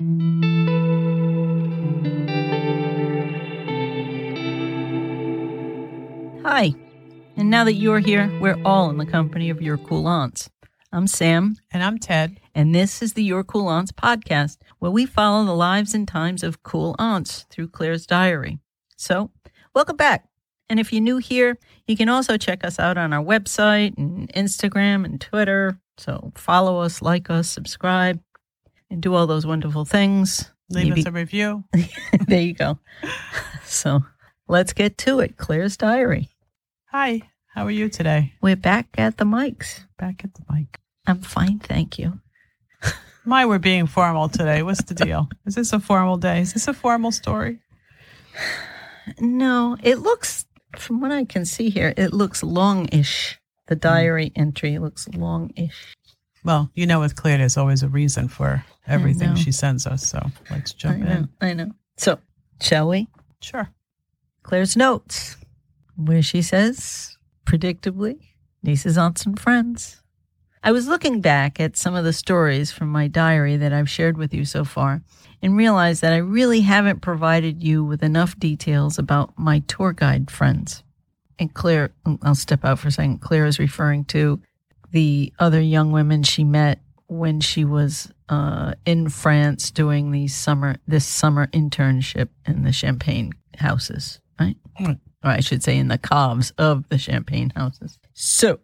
Hi. And now that you're here, we're all in the company of your cool aunts. I'm Sam, And I'm Ted. and this is the Your Cool Aunts podcast, where we follow the lives and times of cool aunts through Claire's diary. So, welcome back. And if you're new here, you can also check us out on our website and Instagram and Twitter. So, follow us, like us, subscribe, and do all those wonderful things. Leave Maybe- us a review. there you go. So, let's get to it. Claire's diary. Hi, how are you today? We're back at the mics. Back at the mic. I'm fine, thank you. My, we're being formal today. What's the deal? Is this a formal day? Is this a formal story? No, it looks, from what I can see here, it looks longish. The hmm. diary entry looks longish. Well, you know, with Claire, there's always a reason for everything she sends us. So let's I jump know, in. I know. So, shall we? Sure. Claire's notes, where she says, predictably, nieces, aunts, and friends. I was looking back at some of the stories from my diary that I've shared with you so far and realized that I really haven't provided you with enough details about my tour guide friends. And Claire, I'll step out for a second. Claire is referring to the other young women she met when she was uh, in France doing the summer this summer internship in the Champagne houses, right? Right. Or I should say in the caves of the Champagne houses. So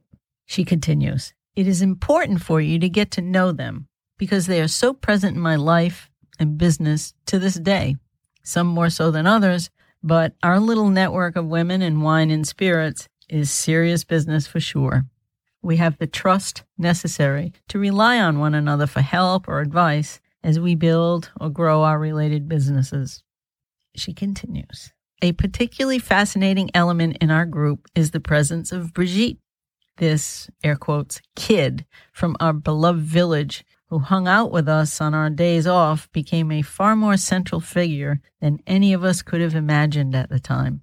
she continues, It is important for you to get to know them because they are so present in my life and business to this day, some more so than others, but our little network of women in wine and spirits is serious business for sure. We have the trust necessary to rely on one another for help or advice as we build or grow our related businesses. She continues. A particularly fascinating element in our group is the presence of Brigitte, this air quotes kid from our beloved village who hung out with us on our days off became a far more central figure than any of us could have imagined at the time.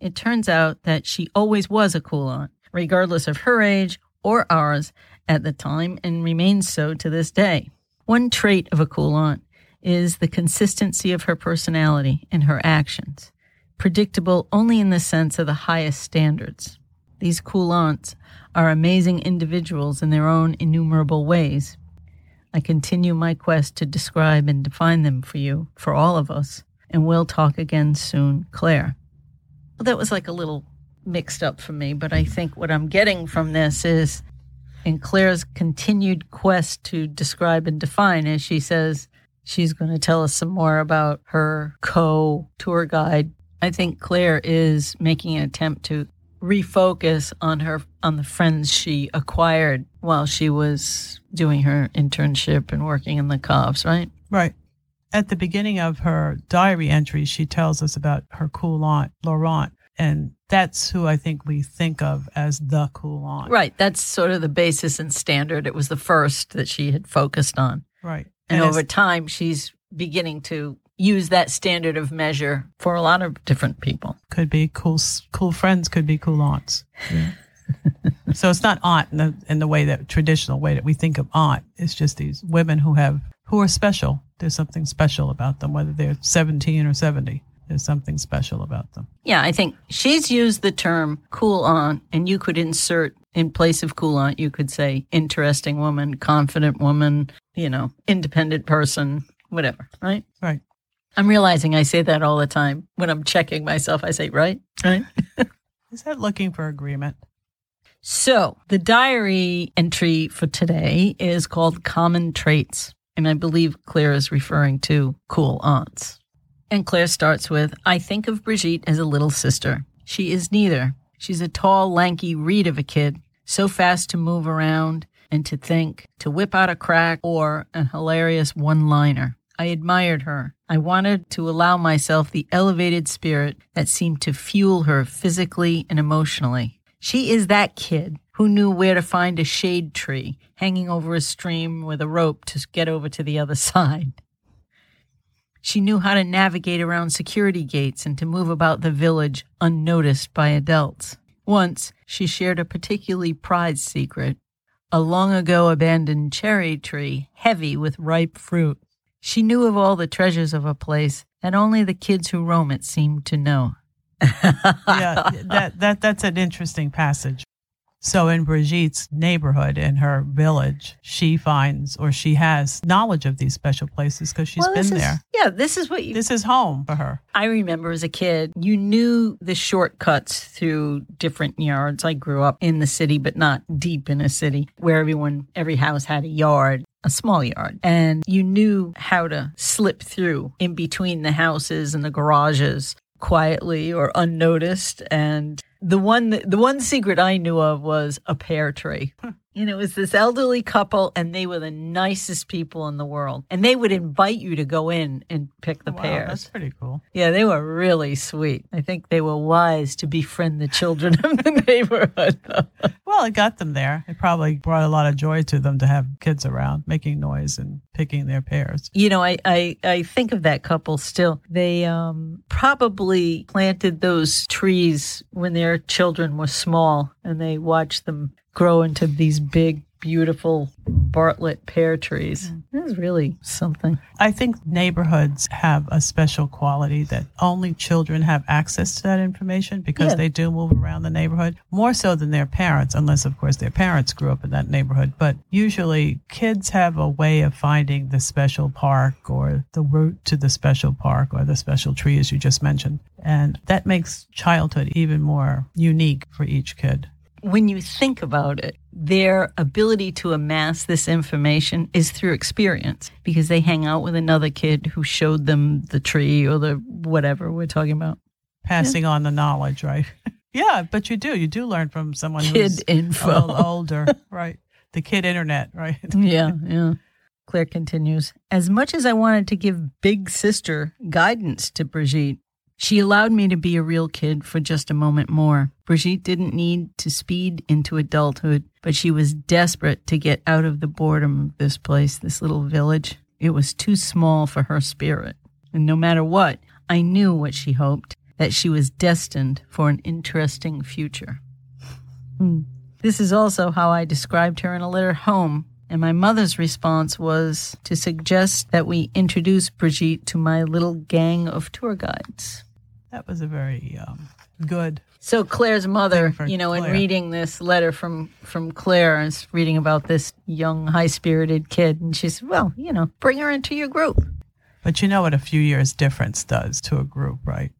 It turns out that she always was a cool aunt, regardless of her age or ours at the time, and remains so to this day. One trait of a cool aunt is the consistency of her personality and her actions, predictable only in the sense of the highest standards. These cool aunts are amazing individuals in their own innumerable ways. I continue my quest to describe and define them for you, for all of us, and we'll talk again soon, Claire. Well, that was like a little mixed up for me, but I think what I'm getting from this is in Claire's continued quest to describe and define, as she says, she's going to tell us some more about her co tour guide. I think Claire is making an attempt to refocus on her on the friends she acquired while she was doing her internship and working in the caves, right? Right. At the beginning of her diary entry, she tells us about her cool aunt, Laurent. And that's who I think we think of as the cool aunt. Right. That's sort of the basis and standard. It was the first that she had focused on. Right. And, it's- over time, she's beginning to use that standard of measure for a lot of different people. could be cool cool friends could be cool aunts Yeah. so it's not aunt in the, in the way that traditional way that we think of aunt it's just these women who have who are special there's something special about them whether they're 17 or 70 there's something special about them Yeah, I think she's used the term cool aunt, and you could insert in place of cool aunt, you could say interesting woman, confident woman, you know, independent person, whatever, right? right I'm realizing I say that all the time when I'm checking myself. I say, right, right. is that looking for agreement So, the diary entry for today is called Common Traits. And I believe Claire is referring to cool aunts. And Claire starts with I think of Brigitte as a little sister. She is neither. She's a tall, lanky reed of a kid, so fast to move around and to think, to whip out a crack or an hilarious one liner. I admired her. I wanted to allow myself the elevated spirit that seemed to fuel her physically and emotionally. She is that kid who knew where to find a shade tree hanging over a stream with a rope to get over to the other side. She knew how to navigate around security gates and to move about the village unnoticed by adults. Once, she shared a particularly prized secret a long ago abandoned cherry tree heavy with ripe fruit. She knew of all the treasures of a place that only the kids who roam it seemed to know. yeah, that, that that's an interesting passage. So in Brigitte's neighborhood, in her village, she finds or she has knowledge of these special places because she's Well, been is- there. Yeah, this is what you This is home for her. I remember as a kid, you knew the shortcuts through different yards. I grew up in the city, but not deep in a city where everyone, every house had a yard, a small yard. And you knew how to slip through in between the houses and the garages quietly or unnoticed. And the one, the one secret I knew of was a pear tree. And it was this elderly couple, and they were the nicest people in the world. And they would invite you to go in and pick the Wow, pears. that's pretty cool. Yeah, they were really sweet. I think they were wise to befriend the children of the neighborhood. Well, it got them there. It probably brought a lot of joy to them to have kids around making noise and picking their pears. you know, I, I, I think of that couple still. They um, probably planted those trees when their children were small and they watched them grow into these big, beautiful Bartlett pear trees. Mm. It was really something. I think neighborhoods have a special quality that only children have access to that information because Yeah. they do move around the neighborhood more so than their parents, unless, of course, their parents grew up in that neighborhood. But usually, kids have a way of finding the special park or the route to the special park or the special tree, as you just mentioned. And that makes childhood even more unique for each kid. When you think about it, their ability to amass this information is through experience because they hang out with another kid who showed them the tree or the whatever we're talking about. Passing on the knowledge, right? yeah, but you do. You do learn from someone Kid who's info. older, right? The kid internet, right? yeah, yeah. Claire continues As much as I wanted to give Big Sister guidance to Brigitte, she allowed me to be a real kid for just a moment more. Brigitte didn't need to speed into adulthood, but she was desperate to get out of the boredom of this place, this little village. It was too small for her spirit. And no matter what, I knew what she hoped that she was destined for an interesting future. Hmm. This is also how I described her in a letter home. And my mother's response was to suggest that we introduce Brigitte to my little gang of tour guides. That was a very um, good. So Claire's mother, you know, in reading this letter from from Claire, is reading about this young, high-spirited kid, and she said, "Well, you know, bring her into your group." But you know what a few years difference does to a group, right?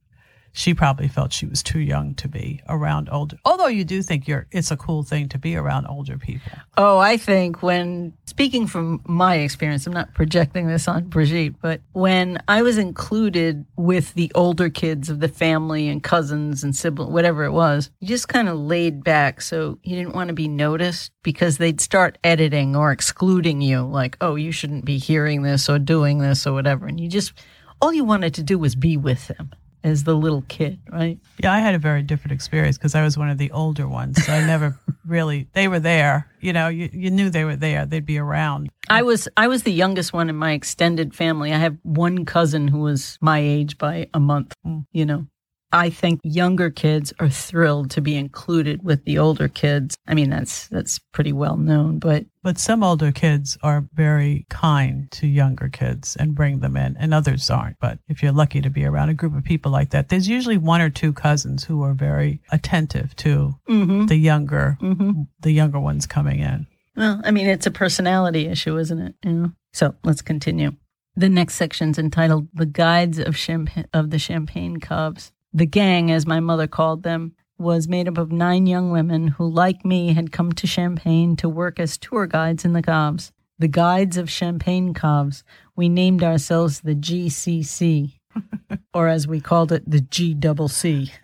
She probably felt she was too young to be around older. Although you do think you're, it's a cool thing to be around older people. Oh, I think when speaking from my experience, I'm not projecting this on Brigitte, but when I was included with the older kids of the family and cousins and siblings, whatever it was, you just kind of laid back. So you didn't want to be noticed because they'd start editing or excluding you, like, oh, you shouldn't be hearing this or doing this or whatever. And you just, all you wanted to do was be with them as the little kid, right? Yeah, I had a very different experience because I was one of the older ones. So I never really, they were there. You know, you, you knew they were there. They'd be around. I was I was the youngest one in my extended family. I have one cousin who was my age by a month, mm. you know. I think younger kids are thrilled to be included with the older kids. I mean, that's that's pretty well known, but But some older kids are very kind to younger kids and bring them in, and others aren't. But if you're lucky to be around a group of people like that, there's usually one or two cousins who are very attentive to mm-hmm. the younger, mm-hmm. the younger ones coming in. well, I mean, it's a personality issue, isn't it? You know? So let's continue. The next section's entitled "The Guides of Champa- of the Champagne Caves." The gang, as my mother called them, was made up of nine young women who, like me, had come to Champagne to work as tour guides in the Caves. The Guides of Champagne Caves. We named ourselves the GCC, or as we called it, the G double C.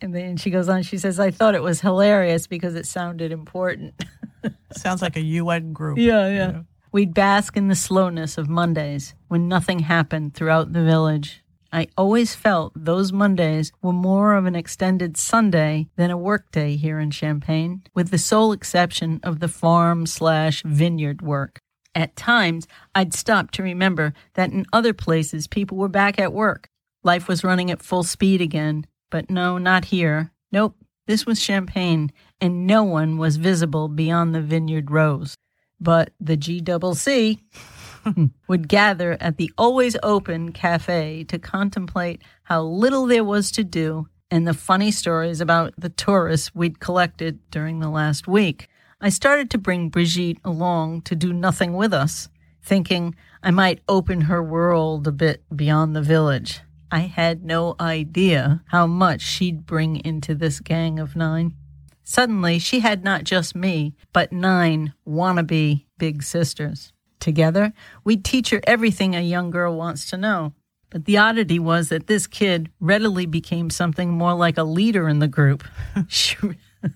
And then she goes on, she says, I thought it was hilarious because it sounded important. Sounds like a UN group. Yeah, you yeah. know. We'd bask in the slowness of Mondays when nothing happened throughout the village. I always felt those Mondays were more of an extended Sunday than a workday here in Champagne, with the sole exception of the farm slash vineyard work. At times, I'd stop to remember that in other places people were back at work. Life was running at full speed again, but no, not here. Nope, this was Champagne, and no one was visible beyond the vineyard rows. But the GCC would gather at the always open cafe to contemplate how little there was to do and the funny stories about the tourists we'd collected during the last week. I started to bring Brigitte along to do nothing with us, thinking I might open her world a bit beyond the village. I had no idea how much she'd bring into this gang of nine. Suddenly, she had not just me, but nine wannabe big sisters. Together, we'd teach her everything a young girl wants to know. But the oddity was that this kid readily became something more like a leader in the group. she,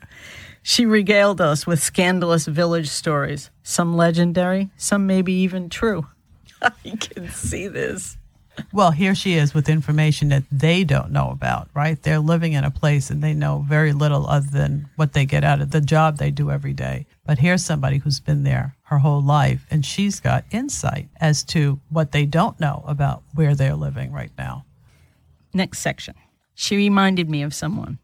she regaled us with scandalous village stories, some legendary, some maybe even true. I can see this. Well, here she is with information that they don't know about, right? They're living in a place and they know very little other than what they get out of the job they do every day. But here's somebody who's been there her whole life and she's got insight as to what they don't know about where they're living right now. Next section. She reminded me of someone.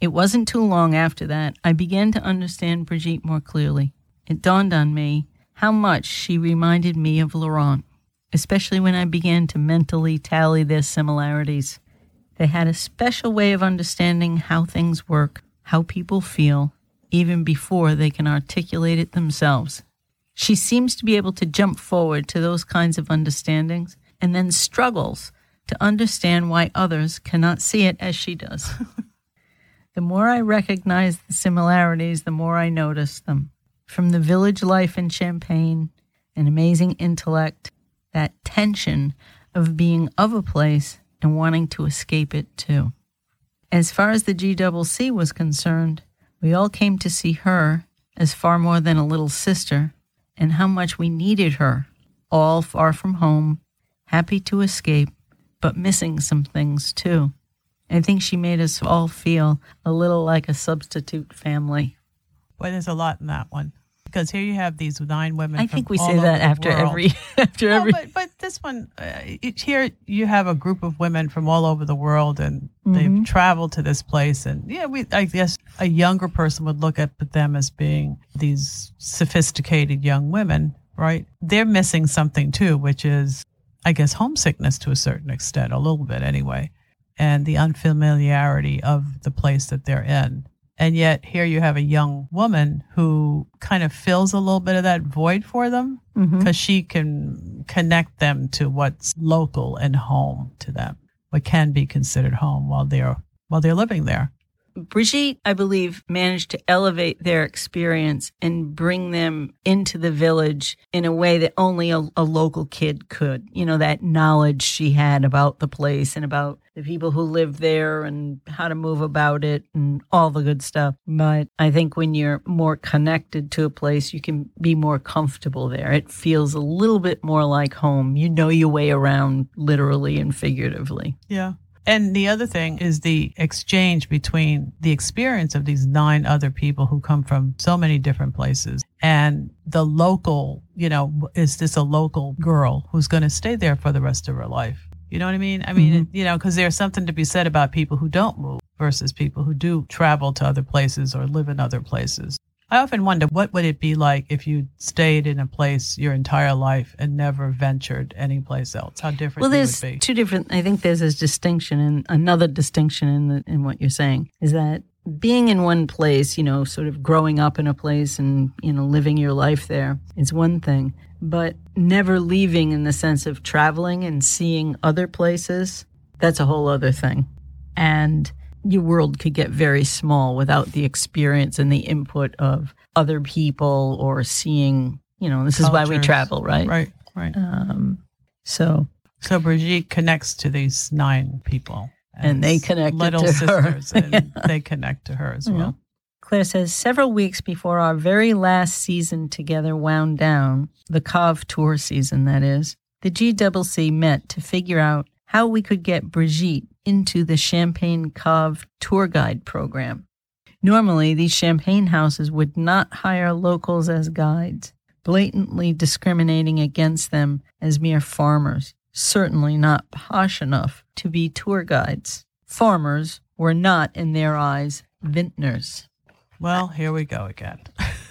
It wasn't too long after that I began to understand Brigitte more clearly. It dawned on me how much she reminded me of Laurent especially when I began to mentally tally their similarities. They had a special way of understanding how things work, how people feel, even before they can articulate it themselves. She seems to be able to jump forward to those kinds of understandings and then struggles to understand why others cannot see it as she does. the more I recognize the similarities, the more I notice them. From the village life in Champagne, an amazing intellect, that tension of being of a place and wanting to escape it too. As far as the GCC was concerned, we all came to see her as far more than a little sister and how much we needed her, all far from home, happy to escape, but missing some things too. I think she made us all feel a little like a substitute family. Boy, there's a lot in that one because here you have these nine women. I think we say that after world. every after no, every. But, but this one, uh, it, here you have a group of women from all over the world, and mm-hmm. they've traveled to this place. And yeah, we I guess a younger person would look at them as being these sophisticated young women, right? They're missing something too, which is, I guess, homesickness to a certain extent, a little bit anyway, and the unfamiliarity of the place that they're in. And yet here you have a young woman who kind of fills a little bit of that void for them because mm-hmm. she can connect them to what's local and home to them, what can be considered home while they're while they're living there. Brigitte, I believe, managed to elevate their experience and bring them into the village in a way that only a, a, local kid could. You know, that knowledge she had about the place and about the people who live there and how to move about it and all the good stuff. But I think when you're more connected to a place, you can be more comfortable there. It feels a little bit more like home. You know your way around literally and figuratively. Yeah. And the other thing is the exchange between the experience of these nine other people who come from so many different places and the local, you know, is this a local girl who's going to stay there for the rest of her life? You know what I mean? I mean, mm-hmm. you know, because there's something to be said about people who don't move versus people who do travel to other places or live in other places. I often wonder what would it be like if you stayed in a place your entire life and never ventured anyplace else? How different well, there's would be. two different. I think there's a distinction and another distinction in the, in what you're saying is that being in one place, you know, sort of growing up in a place and you know living your life there is one thing, but never leaving in the sense of traveling and seeing other places, that's a whole other thing. And your world could get very small without the experience and the input of other people or seeing, you know, this is why we travel, right? Right, right. Um, so, so Brigitte connects to these nine people, and they connect little to sisters, her. and yeah. they connect to her as well. Yeah. Claire says several weeks before our very last season together wound down, the cave tour season, that is, the GCC met to figure out how we could get Brigitte into the Champagne Cave tour guide program. Normally, these champagne houses would not hire locals as guides, blatantly discriminating against them as mere farmers, certainly not posh enough to be tour guides. Farmers were not, in their eyes, vintners. Well, here we go again.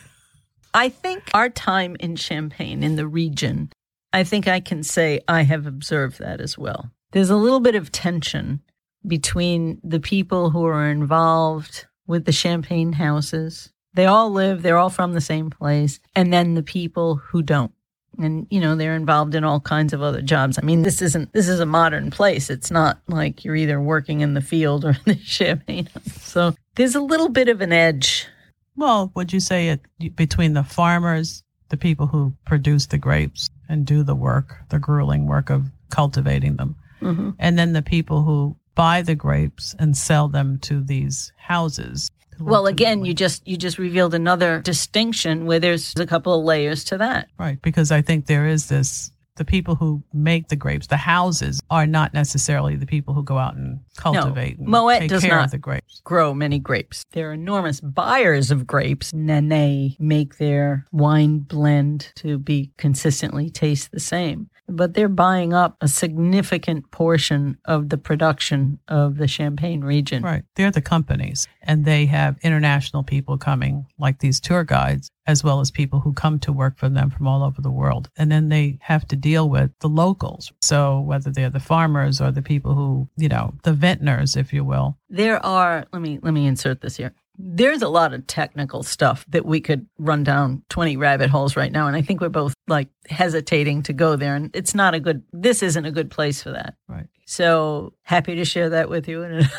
I think our time in Champagne, in the region, I think I can say I have observed that as well. There's a little bit of tension between the people who are involved with the champagne houses. They all live, they're all from the same place, and then the people who don't. And you know, they're involved in all kinds of other jobs. I mean, this isn't this is a modern place. It's not like you're either working in the field or in the champagne. So there's a little bit of an edge. Well, would you say it between the farmers, the people who produce the grapes and do the work, the grueling work of cultivating them, Mhm. and then the people who buy the grapes and sell them to these houses? Well, again, you just you just revealed another distinction where there's a couple of layers to that. Right, because I think there is this the people who make the grapes, the houses, are not necessarily the people who go out and cultivate and Moet take does care not. of the grapes. grow many grapes. They're enormous buyers of grapes, and they make their wine blend to be consistently taste the same. But they're buying up a significant portion of the production of the Champagne region. Right. They're the companies and they have international people coming like these tour guides as well as people who come to work for them from all over the world. And then they have to deal with the locals. So whether they're the farmers or the people who, you know, the vintners, if you will. There are let me let me insert this here. There's a lot of technical stuff that we could run down 20 rabbit holes right now and I think we're both like hesitating to go there and it's not a good this isn't a good place for that. Right. So happy to share that with you and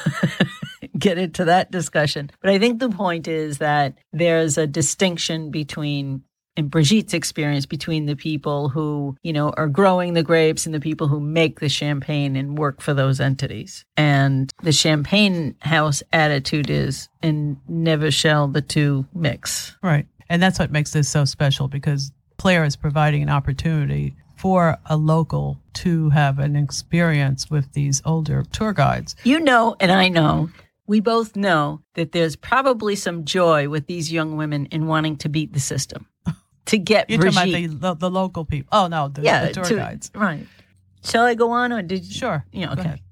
get into that discussion. But I think the point is that there's a distinction between in Brigitte's experience between the people who, you know, are growing the grapes and the people who make the champagne and work for those entities. And the champagne house attitude is and never shall the two mix. Right. And that's what makes this so special because Claire is providing an opportunity for a local to have an experience with these older tour guides. You know, and I know, we both know that there's probably some joy with these young women in wanting to beat the system. To get You're talking Brigitte. about the, the, the local people. Oh, no, the, yeah, the tour to- guides. Right. Shall I go on or did you? Sure. Yeah, okay.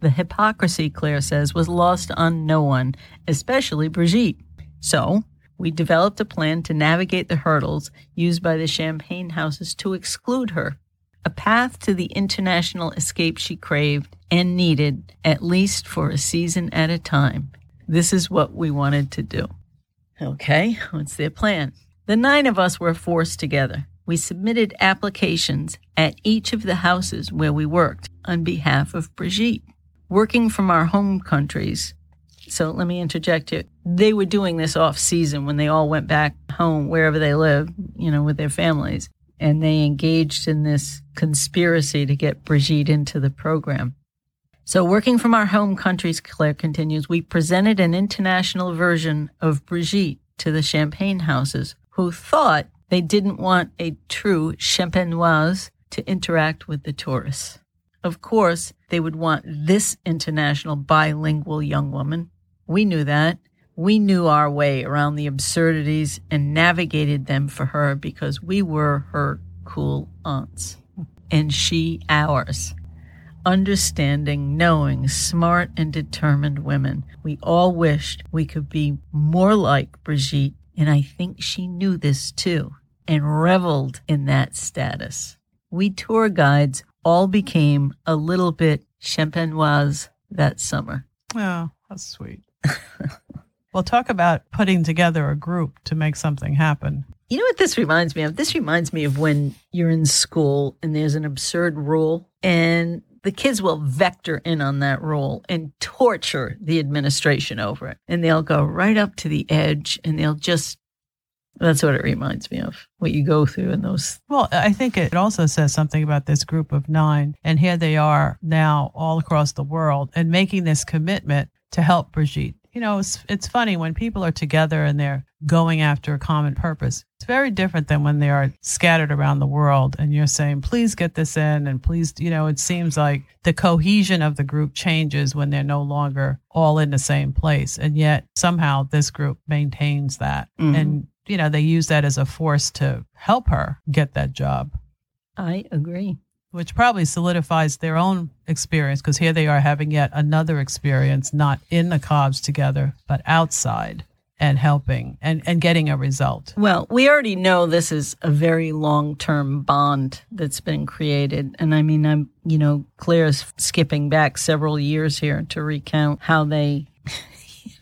The hypocrisy, Claire says, was lost on no one, especially Brigitte. So, we developed a plan to navigate the hurdles used by the champagne houses to exclude her. A path to the international escape she craved and needed, at least for a season at a time. This is what we wanted to do. Okay, what's their plan? The nine of us were forced together. We submitted applications at each of the houses where we worked on behalf of Brigitte, working from our home countries. So let me interject here. They were doing this off season when they all went back home, wherever they lived, you know, with their families. And they engaged in this conspiracy to get Brigitte into the program. So, working from our home countries, Claire continues, we presented an international version of Brigitte to the champagne houses who thought they didn't want a true champenoise to interact with the tourists. Of course, they would want this international bilingual young woman. We knew that. We knew our way around the absurdities and navigated them for her because we were her cool aunts and she ours understanding, knowing, smart, and determined women. We all wished we could be more like Brigitte, and I think she knew this too and reveled in that status. We tour guides all became a little bit champenoise that summer. Oh, that's sweet. well, talk about putting together a group to make something happen. You know what this reminds me of? This reminds me of when you're in school and there's an absurd rule and the kids will vector in on that rule and torture the administration over it. And they'll go right up to the edge and they'll just that's what it reminds me of. What you go through in those Well, I think it also says something about this group of nine. And here they are now all across the world and making this commitment to help Brigitte. You know, it's, it's funny when people are together and they're going after a common purpose. It's very different than when they are scattered around the world and you're saying, please get this in and please, you know, it seems like the cohesion of the group changes when they're no longer all in the same place. And yet somehow this group maintains that. Mhm. And, you know, they use that as a force to help her get that job I agree. Which probably solidifies their own experience because here they are having yet another experience, not in the caves together, but outside. and helping and, and getting a result. Well, we already know this is a very long term bond that's been created. And I mean, I'm, you know, Claire's skipping back several years here to recount how they.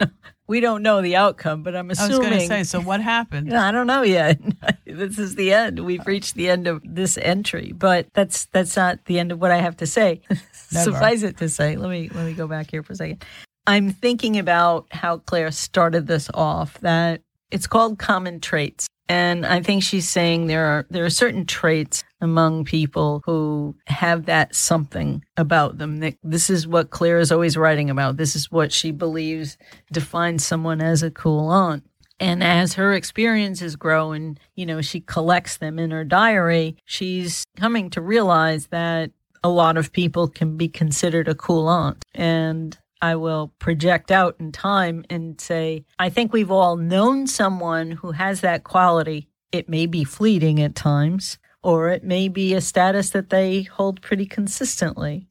we don't know the outcome, but I'm assuming. I was going to say, so what happened? I don't know yet. this is the end. We've oh. reached the end of this entry, but that's that's not the end of what I have to say. Suffice it to say, let me let me go back here for a second. I'm thinking about how Claire started this off that it's called common traits. And I think she's saying there are there are certain traits among people who have that something about them. That this is what Claire is always writing about. This is what she believes defines someone as a cool aunt. And as her experiences grow and, you know, she collects them in her diary, she's coming to realize that a lot of people can be considered a cool aunt. And I will project out in time and say, I think we've all known someone who has that quality. It may be fleeting at times, or it may be a status that they hold pretty consistently.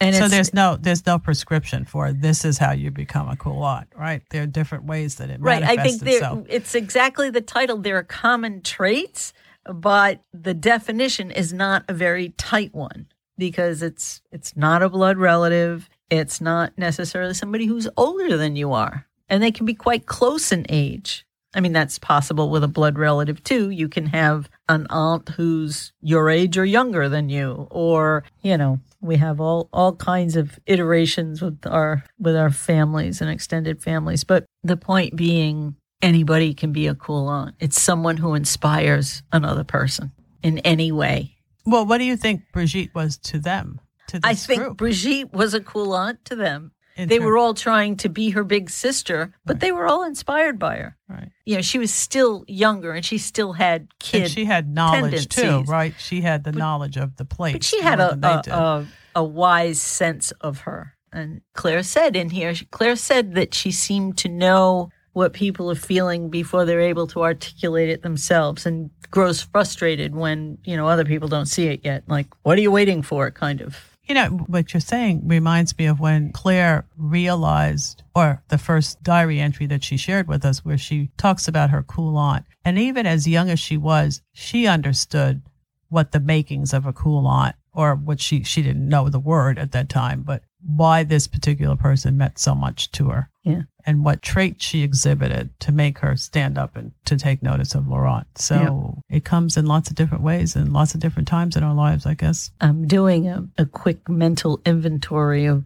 And so there's no there's no prescription for this is how you become a cool aunt, right? There are different ways that it right. I think it's exactly the title. There are common traits, but the definition is not a very tight one because it's it's not a blood relative. It's not necessarily somebody who's older than you are, and they can be quite close in age. I mean, that's possible with a blood relative too. You can have an aunt who's your age or younger than you, or, you know, we have all, all kinds of iterations with our, with our families and extended families. But the point being, anybody can be a cool aunt. It's someone who inspires another person in any way. Well, what do you think Brigitte was to them? To I think group. Brigitte was a cool aunt to them. In they were all trying to be her big sister, but right. they were all inspired by her. Right. You know, she was still younger and she still had kid. And she had knowledge too, right? She had the but, knowledge of the place. But she had a a, a, a wise sense of her. And Claire said in here, Claire said that she seemed to know what people are feeling before they're able to articulate it themselves and grows frustrated when, you know, other people don't see it yet. Like, what are you waiting for? Kind of. You know, what you're saying reminds me of when Claire realized, or the first diary entry that she shared with us, where she talks about her cool aunt. And even as young as she was, she understood what the makings of a cool aunt, or what she, she didn't know the word at that time, but why this particular person meant so much to her. Yeah. And what traits she exhibited to make her stand up and to take notice of Laurent. So it comes in lots of different ways and lots of different times in our lives, I guess. I'm doing a, a quick mental inventory of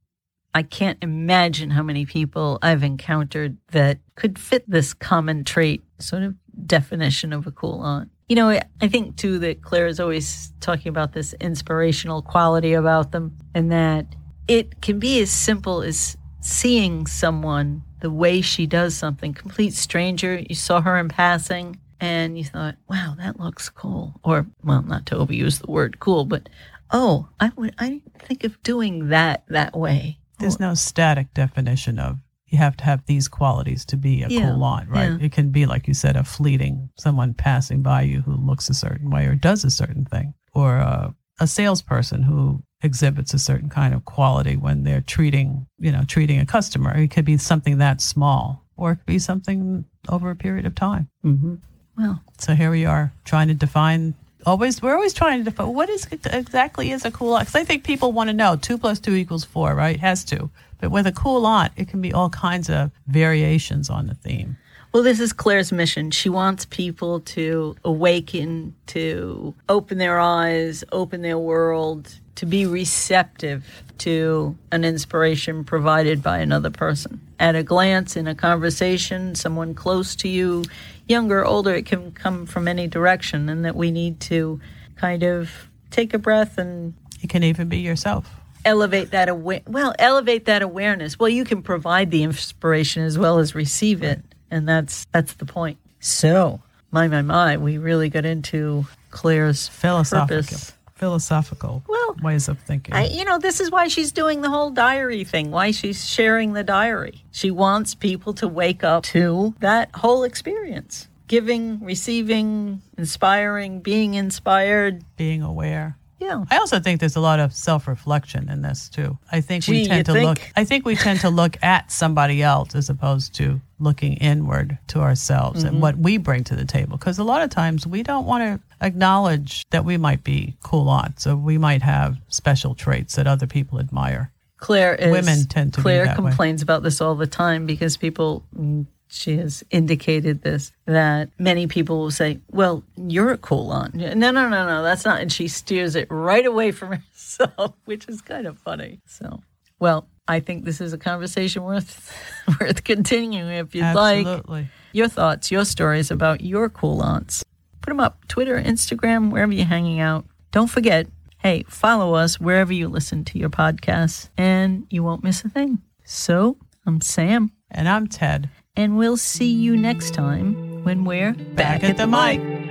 I can't imagine how many people I've encountered that could fit this common trait sort of definition of a cool aunt. You know, I think too that Claire is always talking about this inspirational quality about them and that it can be as simple as seeing someone the way she does something, complete stranger. You saw her in passing and you thought, wow, that looks cool. Or, well, not to overuse the word cool, but oh, I would, I didn't think of doing that that way. There's no static definition of you have to have these qualities to be a yeah, cool aunt, right? Yeah. It can be, like you said, a fleeting someone passing by you who looks a certain way or does a certain thing, or a, a salesperson who exhibits a certain kind of quality when they're treating, you know, treating a customer. It could be something that small, or it could be something over a period of time. Mm-hmm. Well, so here we are trying to define. Always, we're always trying to define what is exactly is a cool aunt. Because I think people want to know two plus two equals four, right? Has to. But with a cool aunt, it can be all kinds of variations on the theme. Well, this is Claire's mission. She wants people to awaken, to open their eyes, open their world, to be receptive to an inspiration provided by another person. At a glance, in a conversation, someone close to you, younger, older, it can come from any direction, and that we need to kind of take a breath and. It can even be yourself elevate that aware well elevate that awareness well you can provide the inspiration as well as receive it and that's that's the point. So, my my my, we really got into Claire's philosophical purpose. philosophical well, ways of thinking. I, you know, this is why she's doing the whole diary thing. Why she's sharing the diary. She wants people to wake up to that whole experience. Giving, receiving, inspiring, being inspired, being aware. Yeah. I also think there's a lot of self-reflection in this too. I think Gee, we tend to think? look. I think we tend to look at somebody else as opposed to looking inward to ourselves Mm-hmm. and what we bring to the table. Because a lot of times we don't want to acknowledge that we might be cool aunts So we might have special traits that other people admire. Claire is Women tend to Claire that way. complains about this all the time because people she has indicated this that many people will say, "Well, you're a cool aunt." No, no, no, no, that's not. And she steers it right away from herself, which is kind of funny. So, well, I think this is a conversation worth worth continuing if you'd like. Your thoughts, your stories about your cool aunts. Put them up Twitter, Instagram, wherever you're hanging out. Don't forget, hey, follow us wherever you listen to your podcasts, and you won't miss a thing. So, I'm Sam, And I'm Ted. And we'll see you next time when we're Back at the mic.